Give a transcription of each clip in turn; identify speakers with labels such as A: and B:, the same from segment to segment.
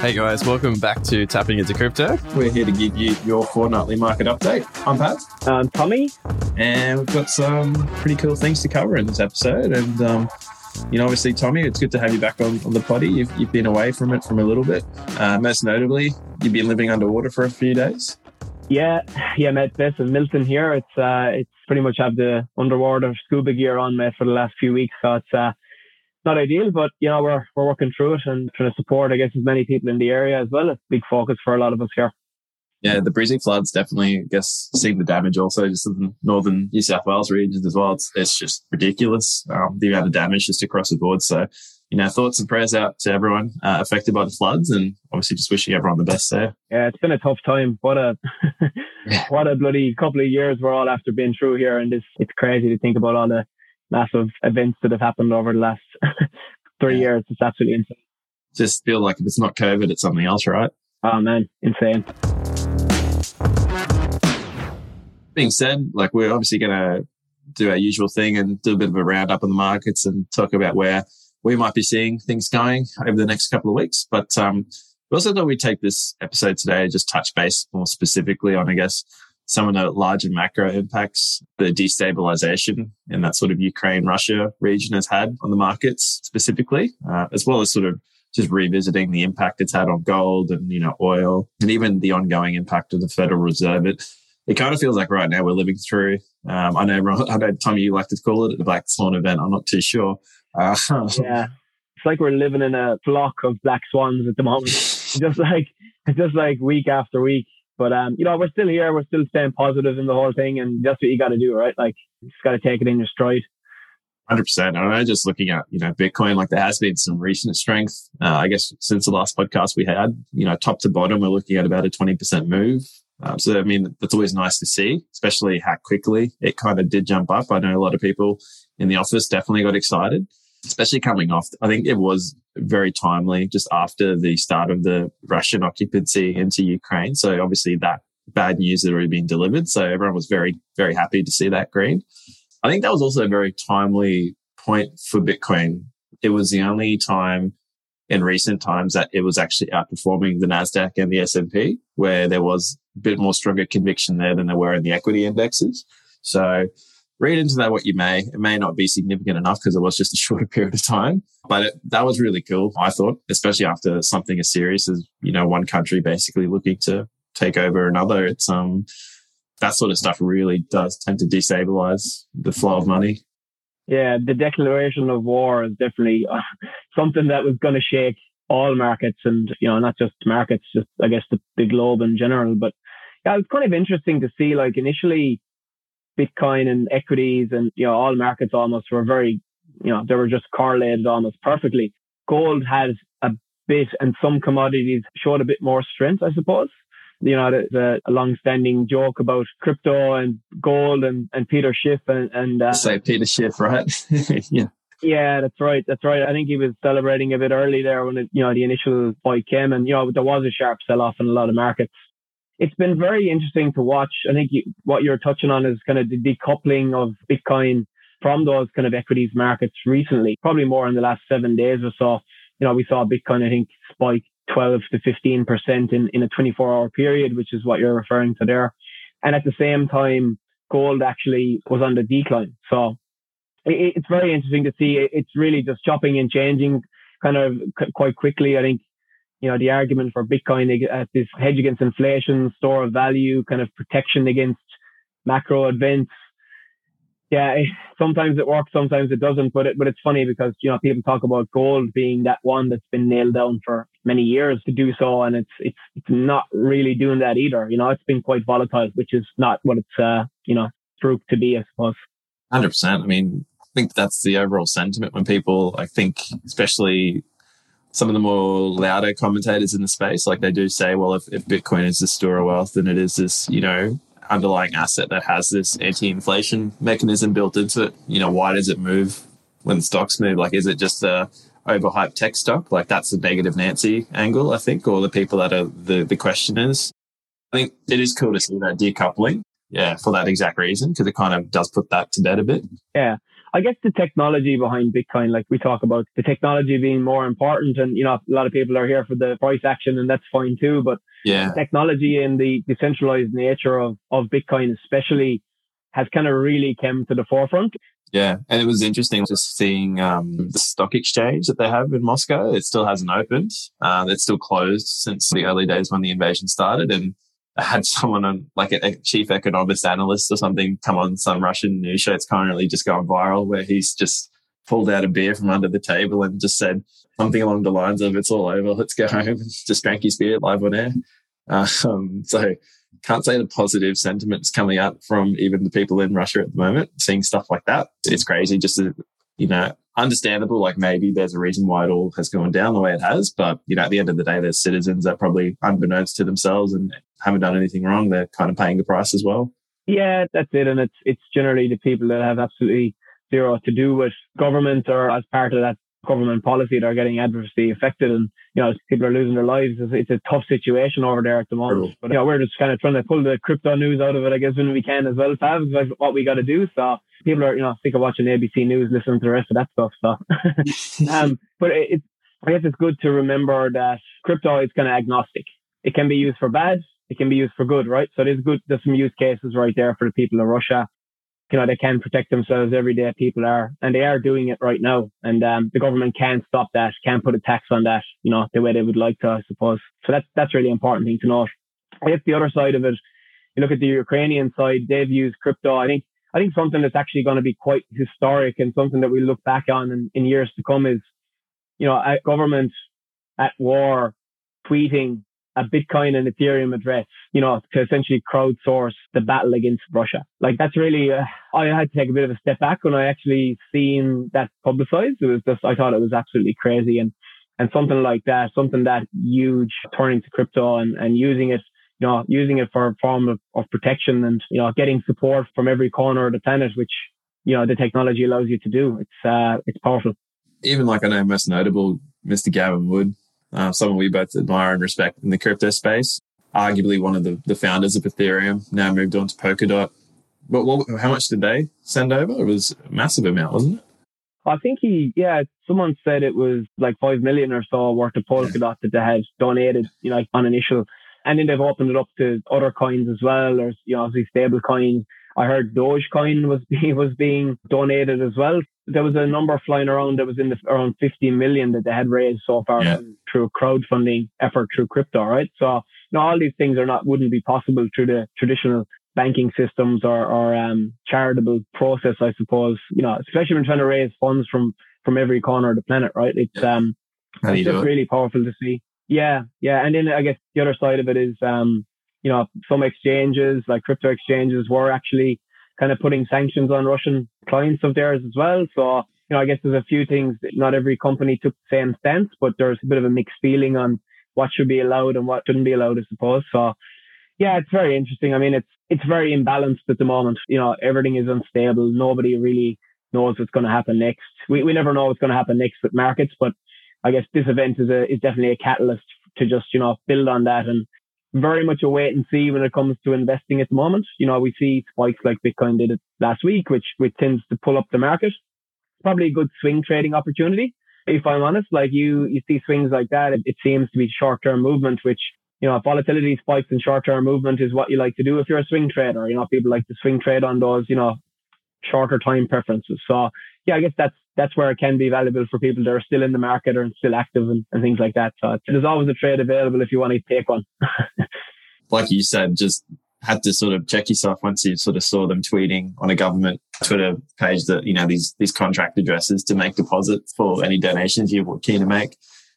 A: Hey guys, welcome back to Tapping into Crypto.
B: We're here to give you your fortnightly market update. I'm Pav.
C: I'm Tommy.
B: And we've got some pretty cool things to cover in this episode. And, um, you know, obviously, Tommy, it's good to have you back on, on the potty. You've, you've been away from it from a little bit. Uh, most notably, you've been living underwater for a few days.
C: Yeah, yeah, mate. This is Milton here. It's uh, it's pretty much have the underwater scuba gear on, mate, for the last few weeks. So it's uh, not ideal, but you know we're we're working through it and trying to support, I guess, as many people in the area as well. It's a big focus for a lot of us here.
B: Yeah, the Brizzy floods definitely, I guess, seeing the damage also just in the northern New South Wales regions as well. It's, it's just ridiculous. Um, the amount of damage just across the board. So, you know, thoughts and prayers out to everyone uh, affected by the floods and obviously just wishing everyone the best there.
C: Yeah, it's been a tough time. What a, what a bloody couple of years we're all after being through here. And this, it's crazy to think about all the massive events that have happened over the last three years. It's absolutely insane.
B: Just feel like if it's not COVID, it's something else, right?
C: Oh man, insane.
B: being said, like we're obviously going to do our usual thing and do a bit of a roundup on the markets and talk about where we might be seeing things going over the next couple of weeks. But um, we also thought we'd take this episode today and just touch base more specifically on, I guess, some of the larger macro impacts the destabilization in that sort of Ukraine Russia region has had on the markets specifically, uh, as well as sort of just revisiting the impact it's had on gold and you know oil and even the ongoing impact of the Federal Reserve. It it kind of feels like right now we're living through. Um, I know, I know, Tommy, you like to call it the Black Swan event. I'm not too sure. Uh,
C: Yeah. It's like we're living in a flock of black swans at the moment. just like just like week after week. But um, you know, we're still here. We're still staying positive in the whole thing, and that's what you got to do, right? Like, you just got to take it in your stride.
B: Hundred percent. I know. Just looking at you know Bitcoin, like there has been some recent strength. Uh, I guess since the last podcast we had, you know, top to bottom, we're looking at about a twenty percent move. Um, so I mean, that's always nice to see, especially how quickly it kind of did jump up. I know a lot of people in the office definitely got excited, especially coming off. I think it was very timely just after the start of the Russian occupancy into Ukraine. So obviously that bad news had already been delivered. So everyone was very, very happy to see that green. I think that was also a very timely point for Bitcoin. It was the only time in recent times that it was actually outperforming the Nasdaq and the S&P, where there was a bit more stronger conviction there than there were in the equity indexes. So read into that what you may. It may not be significant enough because it was just a shorter period of time, but it, that was really cool. I thought, especially after something as serious as, you know, one country basically looking to take over another. It's, um, that sort of stuff really does tend to destabilize the flow of money.
C: Yeah, the declaration of war is definitely uh, something that was going to shake all markets, and you know, not just markets, just I guess the, the globe in general. But yeah, it's kind of interesting to see. Like initially, Bitcoin and equities and you know all markets almost were very, you know, they were just correlated almost perfectly. Gold has a bit, and some commodities showed a bit more strength, I suppose. You know, there's a, long-standing joke about crypto and gold and, and Peter Schiff and, and uh,
B: Say Peter Schiff, right? yeah.
C: yeah, that's right. That's right. I think he was celebrating a bit early there when it, you know the initial spike came, and you know there was a sharp sell-off in a lot of markets. It's been very interesting to watch. I think you, what you're touching on is kind of the decoupling of Bitcoin from those kind of equities markets recently, probably more in the last seven days or so. You know, we saw Bitcoin, I think, spike 12 to 15% in, in a 24 hour period, which is what you're referring to there. And at the same time, gold actually was on the decline. So it, it's very interesting to see. It's really just chopping and changing kind of c- quite quickly. I think, you know, the argument for Bitcoin as this hedge against inflation, store of value, kind of protection against macro events. Yeah, sometimes it works, sometimes it doesn't. But it, but it's funny because you know people talk about gold being that one that's been nailed down for many years to do so, and it's it's it's not really doing that either. You know, it's been quite volatile, which is not what it's uh you know proved to be, I suppose.
B: Hundred percent. I mean, I think that's the overall sentiment when people, I think, especially some of the more louder commentators in the space, like they do say, well, if, if Bitcoin is the store of wealth, then it is this, you know, underlying asset that has this anti-inflation mechanism built into it. You know, why does it move when stocks move? Like, is it just a overhyped tech stock? Like, that's the negative Nancy angle, I think, or the people that are the the questioners. I think it is cool to see that decoupling. Yeah, for that exact reason, because it kind of does put that to bed a bit.
C: Yeah. I guess the technology behind Bitcoin, like we talk about the technology being more important and, you know, a lot of people are here for the price action and that's fine too. But
B: yeah,
C: technology and the decentralized nature of, of Bitcoin, especially has kind of really come to the forefront.
B: Yeah, and it was interesting just seeing um, the stock exchange that they have in Moscow. It still hasn't opened. Uh, it's still closed since the early days when the invasion started. And Had someone on, like a, a, chief economist analyst or something, come on some Russian news show. It's currently just going viral where he's just pulled out a beer from under the table and just said something along the lines of "It's all over. Let's go home." just drank his beer live on air. Uh, um, so can't say the positive sentiments coming out from even the people in Russia at the moment, seeing stuff like that. It's crazy. Just, to, you know, understandable. Like maybe there's a reason why it all has gone down the way it has. But, you know, at the end of the day, there's citizens that probably unbeknownst to themselves and haven't done anything wrong. They're kind of paying the price as well.
C: Yeah, that's it. And it's, it's generally the people that have absolutely zero to do with government or as part of that government policy that are getting adversely affected and, you know, people are losing their lives. It's, it's a tough situation over there at the moment. But, you know, we're just kind of trying to pull the crypto news out of it, I guess, when we can as well, Pav. That's what we got to do. So people are, you know, sick of watching ABC News, listening to the rest of that stuff. So, um, but it, it's, I guess it's good to remember that crypto is kind of agnostic. It can be used for bad. It can be used for good, right? So there's good, there's some use cases right there for the people of Russia you know, they can protect themselves every day. People are, and they are doing it right now. And um, the government can't stop that, can't put a tax on that, you know, the way they would like to, I suppose. So that's that's really important thing to note. If the other side of it, you look at the Ukrainian side, they've used crypto. I think I think something that's actually going to be quite historic and something that we look back on in, in years to come is, you know, a government at war tweeting a Bitcoin and Ethereum address, you know, to essentially crowdsource the battle against Russia. Like that's really, uh, I had to take a bit of a step back when I actually seen that publicized. It was just, I thought it was absolutely crazy. And, and something like that, something that huge turning to crypto and, and using it, you know, using it for a form of, of protection and, you know, getting support from every corner of the planet, which, you know, the technology allows you to do. It's, uh, it's powerful.
B: Even like I know most notable, Mr. Gavin Wood, uh, someone we both admire and respect in the crypto space. Arguably one of the, the founders of Ethereum, now moved on to Polkadot. But what, how much did they send over? It was a massive amount, wasn't it?
C: I think he, yeah, someone said it was like five million or so worth of Polkadot that they had donated, you know, on initial. And then they've opened it up to other coins as well, or, you know, obviously stable coins. I heard Dogecoin was was being donated as well. There was a number flying around that was in the, around 50 million that they had raised so far yeah. through crowdfunding effort through crypto, right? So, you know, all these things are not, wouldn't be possible through the traditional banking systems or, or um, charitable process, I suppose, you know, especially when trying to raise funds from, from every corner of the planet, right? It's, um, it's just really powerful to see. Yeah. Yeah. And then I guess the other side of it is, um, you know, some exchanges like crypto exchanges were actually kind of putting sanctions on Russian clients of theirs as well. So, you know, I guess there's a few things not every company took the same stance, but there's a bit of a mixed feeling on what should be allowed and what shouldn't be allowed, I suppose. So, yeah, it's very interesting. I mean, it's, it's very imbalanced at the moment. You know, everything is unstable. Nobody really knows what's going to happen next. We, we never know what's going to happen next with markets, but I guess this event is a, is definitely a catalyst to just, you know, build on that and very much a wait and see when it comes to investing at the moment. You know, we see spikes like Bitcoin did it last week, which, which tends to pull up the market. It's Probably a good swing trading opportunity. If I'm honest, like you, you see swings like that. It, it seems to be short term movement, which, you know, volatility spikes and short term movement is what you like to do if you're a swing trader. You know, people like to swing trade on those, you know, shorter time preferences. So yeah, I guess that's that's where it can be valuable for people that are still in the market or still active and, and things like that. So there's always a trade available if you want to take one.
B: like you said, just had to sort of check yourself once you sort of saw them tweeting on a government Twitter page that, you know, these, these contract addresses to make deposits for any donations you were keen to make.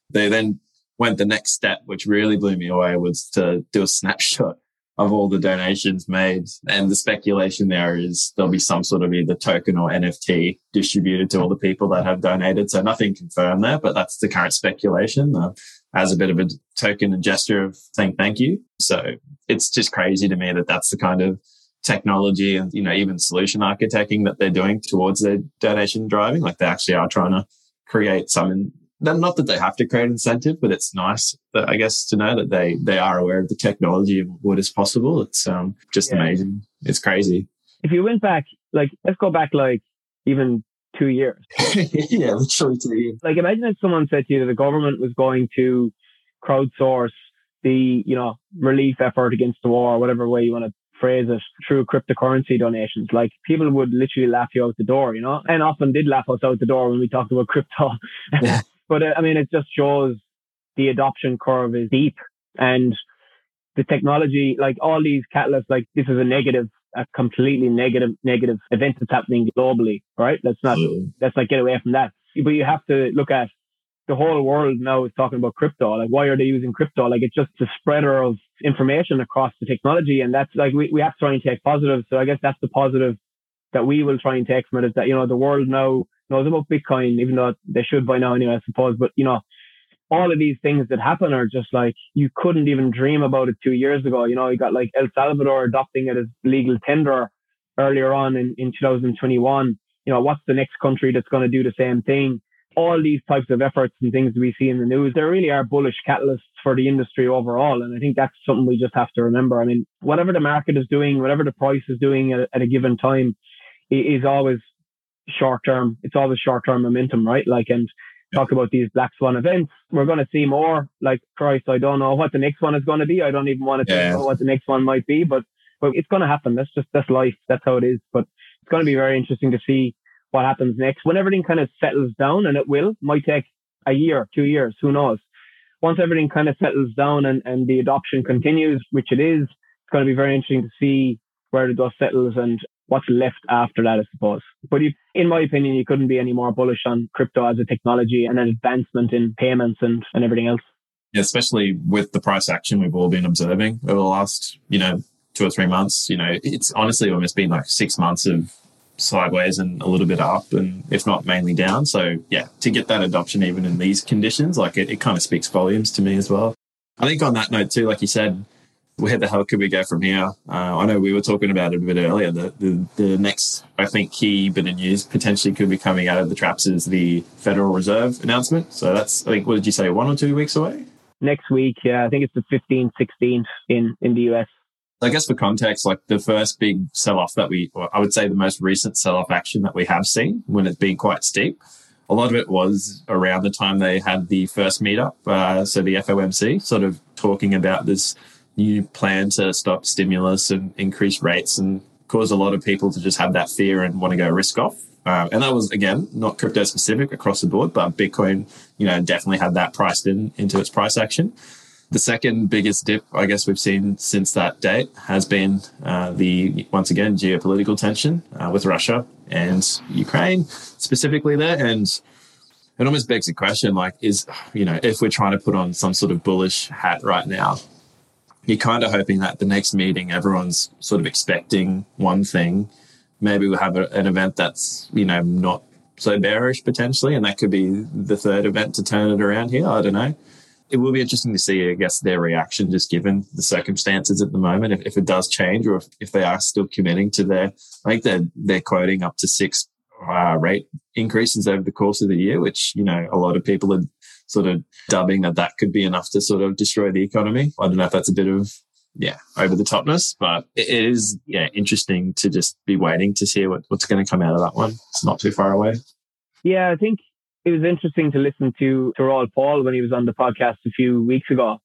B: They then went the next step, which really blew me away was to do a snapshot of all the donations made. And the speculation there is there'll be some sort of either token or NFT distributed to all the people that have donated. So nothing confirmed there, but that's the current speculation uh, as a bit of a token and gesture of saying thank you. So it's just crazy to me that that's the kind of technology and, you know, even solution architecting that they're doing towards their donation driving. Like they actually are trying to create some not that they have to create incentive, but it's nice that I guess to know that they they are aware of the technology and what is possible. It's um just yeah. amazing. It's crazy.
C: If you went back, like let's go back like even two years.
B: yeah, literally two years.
C: Like imagine if someone said to you that the government was going to crowdsource the, you know, relief effort against the war, whatever way you want to phrase it, through cryptocurrency donations. Like people would literally laugh you out the door, you know, and often did laugh us out the door when we talked about crypto. Yeah. but uh, I mean, it just shows the adoption curve is deep and the technology, like all these catalysts, like this is a negative, a completely negative, negative event that's happening globally, right? Let's not, mm. let's not get away from that. But you have to look at the whole world now is talking about crypto. Like, why are they using crypto? Like, it's just the spreader of information across the technology. And that's like, we, we have to try and take positive. So I guess that's the positive that we will try and take from it is that, you know, the world now knows about Bitcoin, even though they should by now anyway, I suppose. But, you know, all of these things that happen are just like you couldn't even dream about it two years ago. You know, you got like El Salvador adopting it as legal tender earlier on in, in 2021. You know, what's the next country that's going to do the same thing? All these types of efforts and things we see in the news, there really are bullish catalysts for the industry overall. And I think that's something we just have to remember. I mean, whatever the market is doing, whatever the price is doing at, at a given time is always short term. It's always short term momentum, right? Like, and talk about these black swan events. We're going to see more. Like Christ, I don't know what the next one is going to be. I don't even want to yeah. think about what the next one might be, but but it's going to happen. That's just that's life. That's how it is. But it's going to be very interesting to see what happens next when everything kind of settles down, and it will. Might take a year, two years, who knows? Once everything kind of settles down and, and the adoption continues, which it is, it's going to be very interesting to see where the dust settles and what's left after that, I suppose. But you, in my opinion, you couldn't be any more bullish on crypto as a technology and an advancement in payments and, and everything else.
B: Yeah, especially with the price action we've all been observing over the last, you know, two or three months. You know, it's honestly almost been like six months of sideways and a little bit up and if not mainly down. So yeah, to get that adoption even in these conditions, like it, it kind of speaks volumes to me as well. I think on that note too, like you said, where the hell could we go from here? Uh, I know we were talking about it a bit earlier. The, the, the next, I think, key bit of news potentially could be coming out of the traps is the Federal Reserve announcement. So that's, I think, what did you say, one or two weeks away?
C: Next week, yeah, I think it's the 15th, 16th in, in the US.
B: I guess for context, like the first big sell off that we, I would say the most recent sell off action that we have seen when it's been quite steep, a lot of it was around the time they had the first meetup. Uh, so the FOMC sort of talking about this new plan to stop stimulus and increase rates and cause a lot of people to just have that fear and want to go risk off. Uh, and that was again not crypto specific across the board, but Bitcoin, you know, definitely had that priced in into its price action. The second biggest dip, I guess, we've seen since that date has been uh, the once again geopolitical tension uh, with Russia and Ukraine specifically there, and it almost begs the question: like, is you know, if we're trying to put on some sort of bullish hat right now, you're kind of hoping that the next meeting, everyone's sort of expecting one thing. Maybe we'll have a, an event that's, you know, not so bearish potentially, and that could be the third event to turn it around here. I don't know. It will be interesting to see, I guess, their reaction just given the circumstances at the moment. If, if it does change, or if, if they are still committing to their, I think they're they're quoting up to six uh, rate increases over the course of the year, which you know a lot of people are sort of dubbing that that could be enough to sort of destroy the economy. I don't know if that's a bit of yeah over the topness, but it is yeah interesting to just be waiting to see what, what's going to come out of that one. It's not too far away.
C: Yeah, I think it was interesting to listen to to Raoul Pal when he was on the podcast a few weeks ago,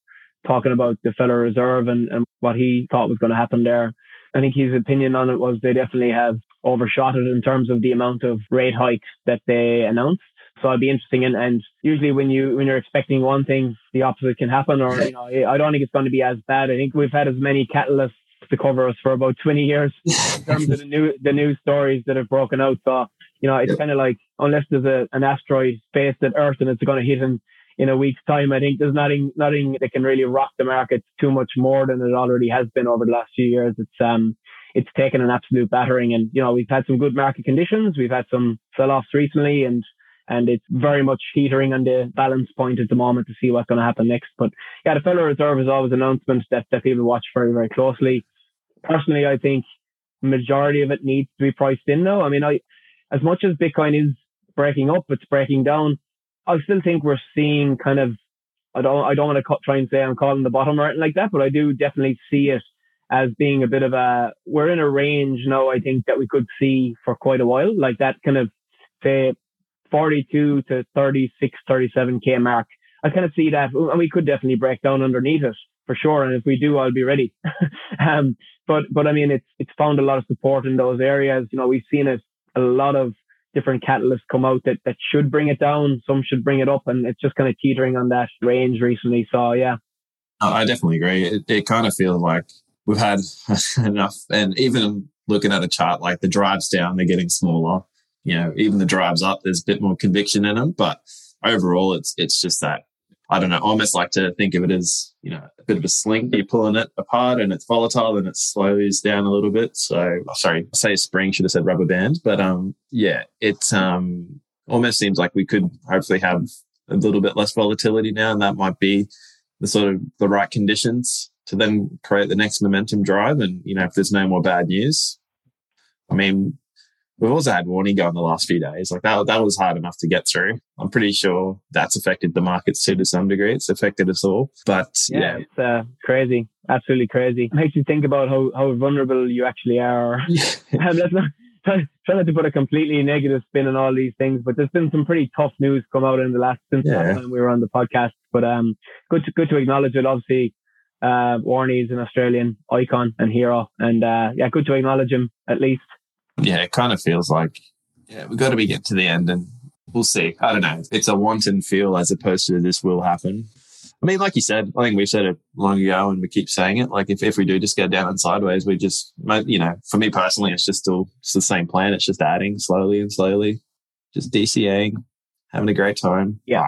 C: talking about the Federal Reserve and, and what he thought was going to happen there. I think his opinion on it was they definitely have overshot it in terms of the amount of rate hikes that they announced. So it'd be interesting. And, and usually when you, when you're expecting one thing, the opposite can happen. Or, you know, I don't think it's going to be as bad. I think we've had as many catalysts to cover us for about 20 years in terms of the new, the news stories that have broken out. So, you know, it's yep. kind of like, unless there's a, an asteroid spaced at Earth and it's going to hit in, in a week's time, I think there's nothing, nothing that can really rock the market too much more than it already has been over the last few years. It's, um, it's taken an absolute battering and, you know, we've had some good market conditions. We've had some sell offs recently and, and it's very much teetering on the balance point at the moment to see what's going to happen next. But yeah, the Federal Reserve is always an announcement that, that people watch very, very closely. Personally, I think majority of it needs to be priced in now. I mean, I, as much as Bitcoin is breaking up, it's breaking down. I still think we're seeing kind of, I don't, I don't want to try and say I'm calling the bottom or anything like that, but I do definitely see it as being a bit of a, we're in a range now, I think that we could see for quite a while, like that kind of say 42 to 36, 37k mark. I kind of see that, and we could definitely break down underneath it for sure. And if we do, I'll be ready. um, but but I mean, it's it's found a lot of support in those areas. You know, we've seen it a lot of different catalysts come out that that should bring it down. Some should bring it up, and it's just kind of teetering on that range recently. So yeah,
B: I definitely agree. It, it kind of feels like we've had enough, and even looking at a chart like the drives down, they're getting smaller. You know, even the drives up, there's a bit more conviction in them, but overall, it's it's just that I don't know. I almost like to think of it as, you know, a bit of a sling. You're pulling it apart and it's volatile and it slows down a little bit. So, sorry, I say spring, should have said rubber band. But, um, yeah, it, um, almost seems like we could hopefully have a little bit less volatility now. And that might be the sort of the right conditions to then create the next momentum drive. And, you know, if there's no more bad news, I mean, We've also had Warrego in the last few days. Like that, that was hard enough to get through. I'm pretty sure that's affected the markets too to some degree. It's affected us all. But yeah, yeah.
C: it's uh, crazy, absolutely crazy. It makes you think about how, how vulnerable you actually are. um, let's not try, try not to put a completely negative spin on all these things, but there's been some pretty tough news come out in the last since yeah. last time we were on the podcast. But um, good to good to acknowledge it. Obviously, uh, Warney is an Australian icon and hero, and uh, yeah, good to acknowledge him at least
B: yeah, it kind of feels like, yeah, we've got to be getting to the end and we'll see. I don't know. It's a wanton feel as opposed to this will happen. I mean, like you said, I think we've said it long ago and we keep saying it. Like if, if we do just go down and sideways, we just, you know, for me personally, it's just still it's the same plan. It's just adding slowly and slowly, just DCAing, having a great time.
C: Yeah.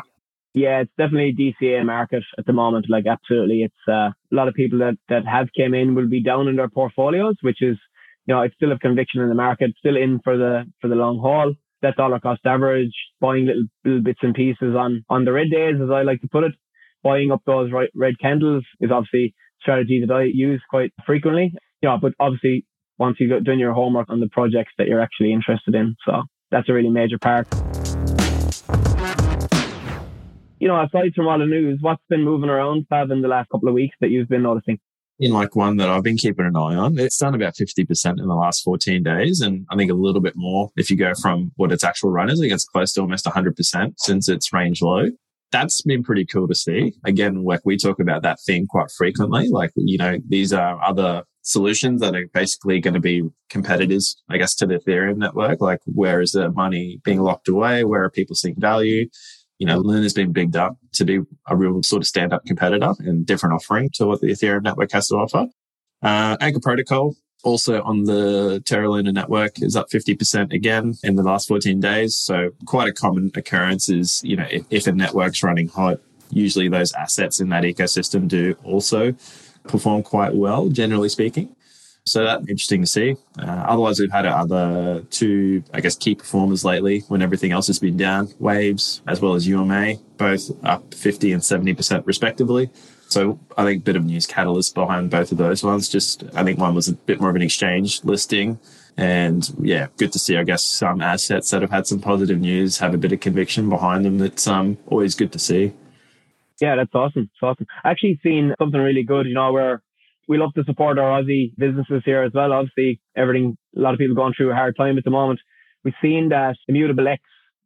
C: Yeah, it's definitely DCA market at the moment. Like absolutely. It's uh, a lot of people that, that have came in will be down in their portfolios, which is you know, I still have conviction in the market, still in for the for the long haul. That dollar cost average, buying little little bits and pieces on on the red days, as I like to put it. Buying up those right, red candles is obviously strategy that I use quite frequently. You know, but obviously once you've done your homework on the projects that you're actually interested in. So that's a really major part. You know, aside from all the news, what's been moving around, Pav, in the last couple of weeks that you've been noticing?
B: In like one that I've been keeping an eye on. It's done about 50% in the last 14 days. And I think a little bit more if you go from what its actual run is. I think it's close to almost 100% since its range low. That's been pretty cool to see. Again, like we talk about that theme quite frequently. Like, you know, these are other solutions that are basically going to be competitors, I guess, to the Ethereum network. Like, where is the money being locked away? Where are people seeing value? You know, Luna's been bigged up to be a real sort of stand up competitor and different offering to what the Ethereum network has to offer. Uh, Anchor Protocol also on the Terra Luna network is up 50% again in the last 14 days. So quite a common occurrence is, you know, if, if a network's running hot, usually those assets in that ecosystem do also perform quite well, generally speaking. So that's interesting to see. Uh, otherwise, we've had other two, I guess, key performers lately when everything else has been down. Waves as well as UMA, both up 50 and 70% respectively. So I think a bit of news catalyst behind both of those ones. Just I think one was a bit more of an exchange listing. And yeah, good to see, I guess, some assets that have had some positive news have a bit of conviction behind them. That's um, always good to see.
C: Yeah, that's awesome. It's awesome. Actually seen something really good, you know, where we love to support our Aussie businesses here as well. Obviously, everything, a lot of people going through a hard time at the moment. We've seen that Immutable X,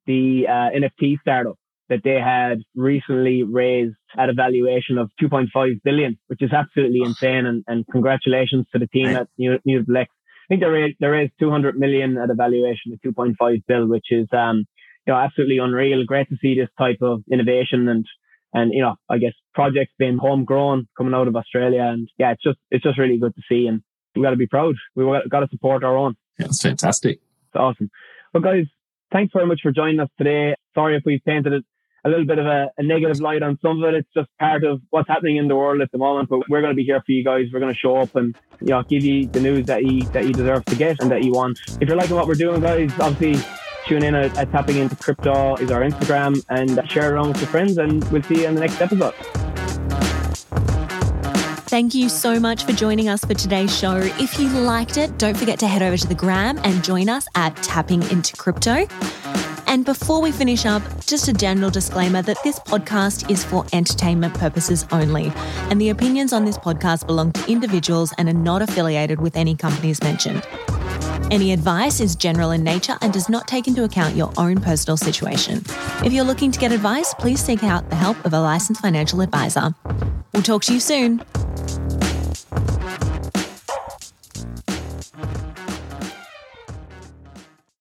C: the uh, NFT startup, that they had recently raised at a valuation of 2.5 billion, which is absolutely insane. And, and congratulations to the team at Immutable X. I think they raised, they raised 200 million at a valuation of 2.5 bill, which is, um, you know, absolutely unreal. Great to see this type of innovation and and you know, I guess projects being homegrown coming out of Australia, and yeah, it's just it's just really good to see, and we got to be proud. We got to support our own.
B: Yeah, it's fantastic.
C: It's awesome. Well, guys, thanks very much for joining us today. Sorry if we've painted it a little bit of a, a, negative light on some of it. It's just part of what's happening in the world at the moment. But we're going to be here for you guys. We're going to show up and you know give you the news that you that you deserve to get and that you want. If you're liking what we're doing, guys, obviously Tune in at, at Tapping Into Crypto is our Instagram and uh, share it around with your friends. And we'll see you in the next episode.
D: Thank you so much for joining us for today's show. If you liked it, don't forget to head over to the gram and join us at Tapping Into Crypto. And before we finish up, just a general disclaimer that this podcast is for entertainment purposes only. And the opinions on this podcast belong to individuals and are not affiliated with any companies mentioned. Any advice is general in nature and does not take into account your own personal situation. If you're looking to get advice, please seek out the help of a licensed financial advisor. We'll talk to you soon.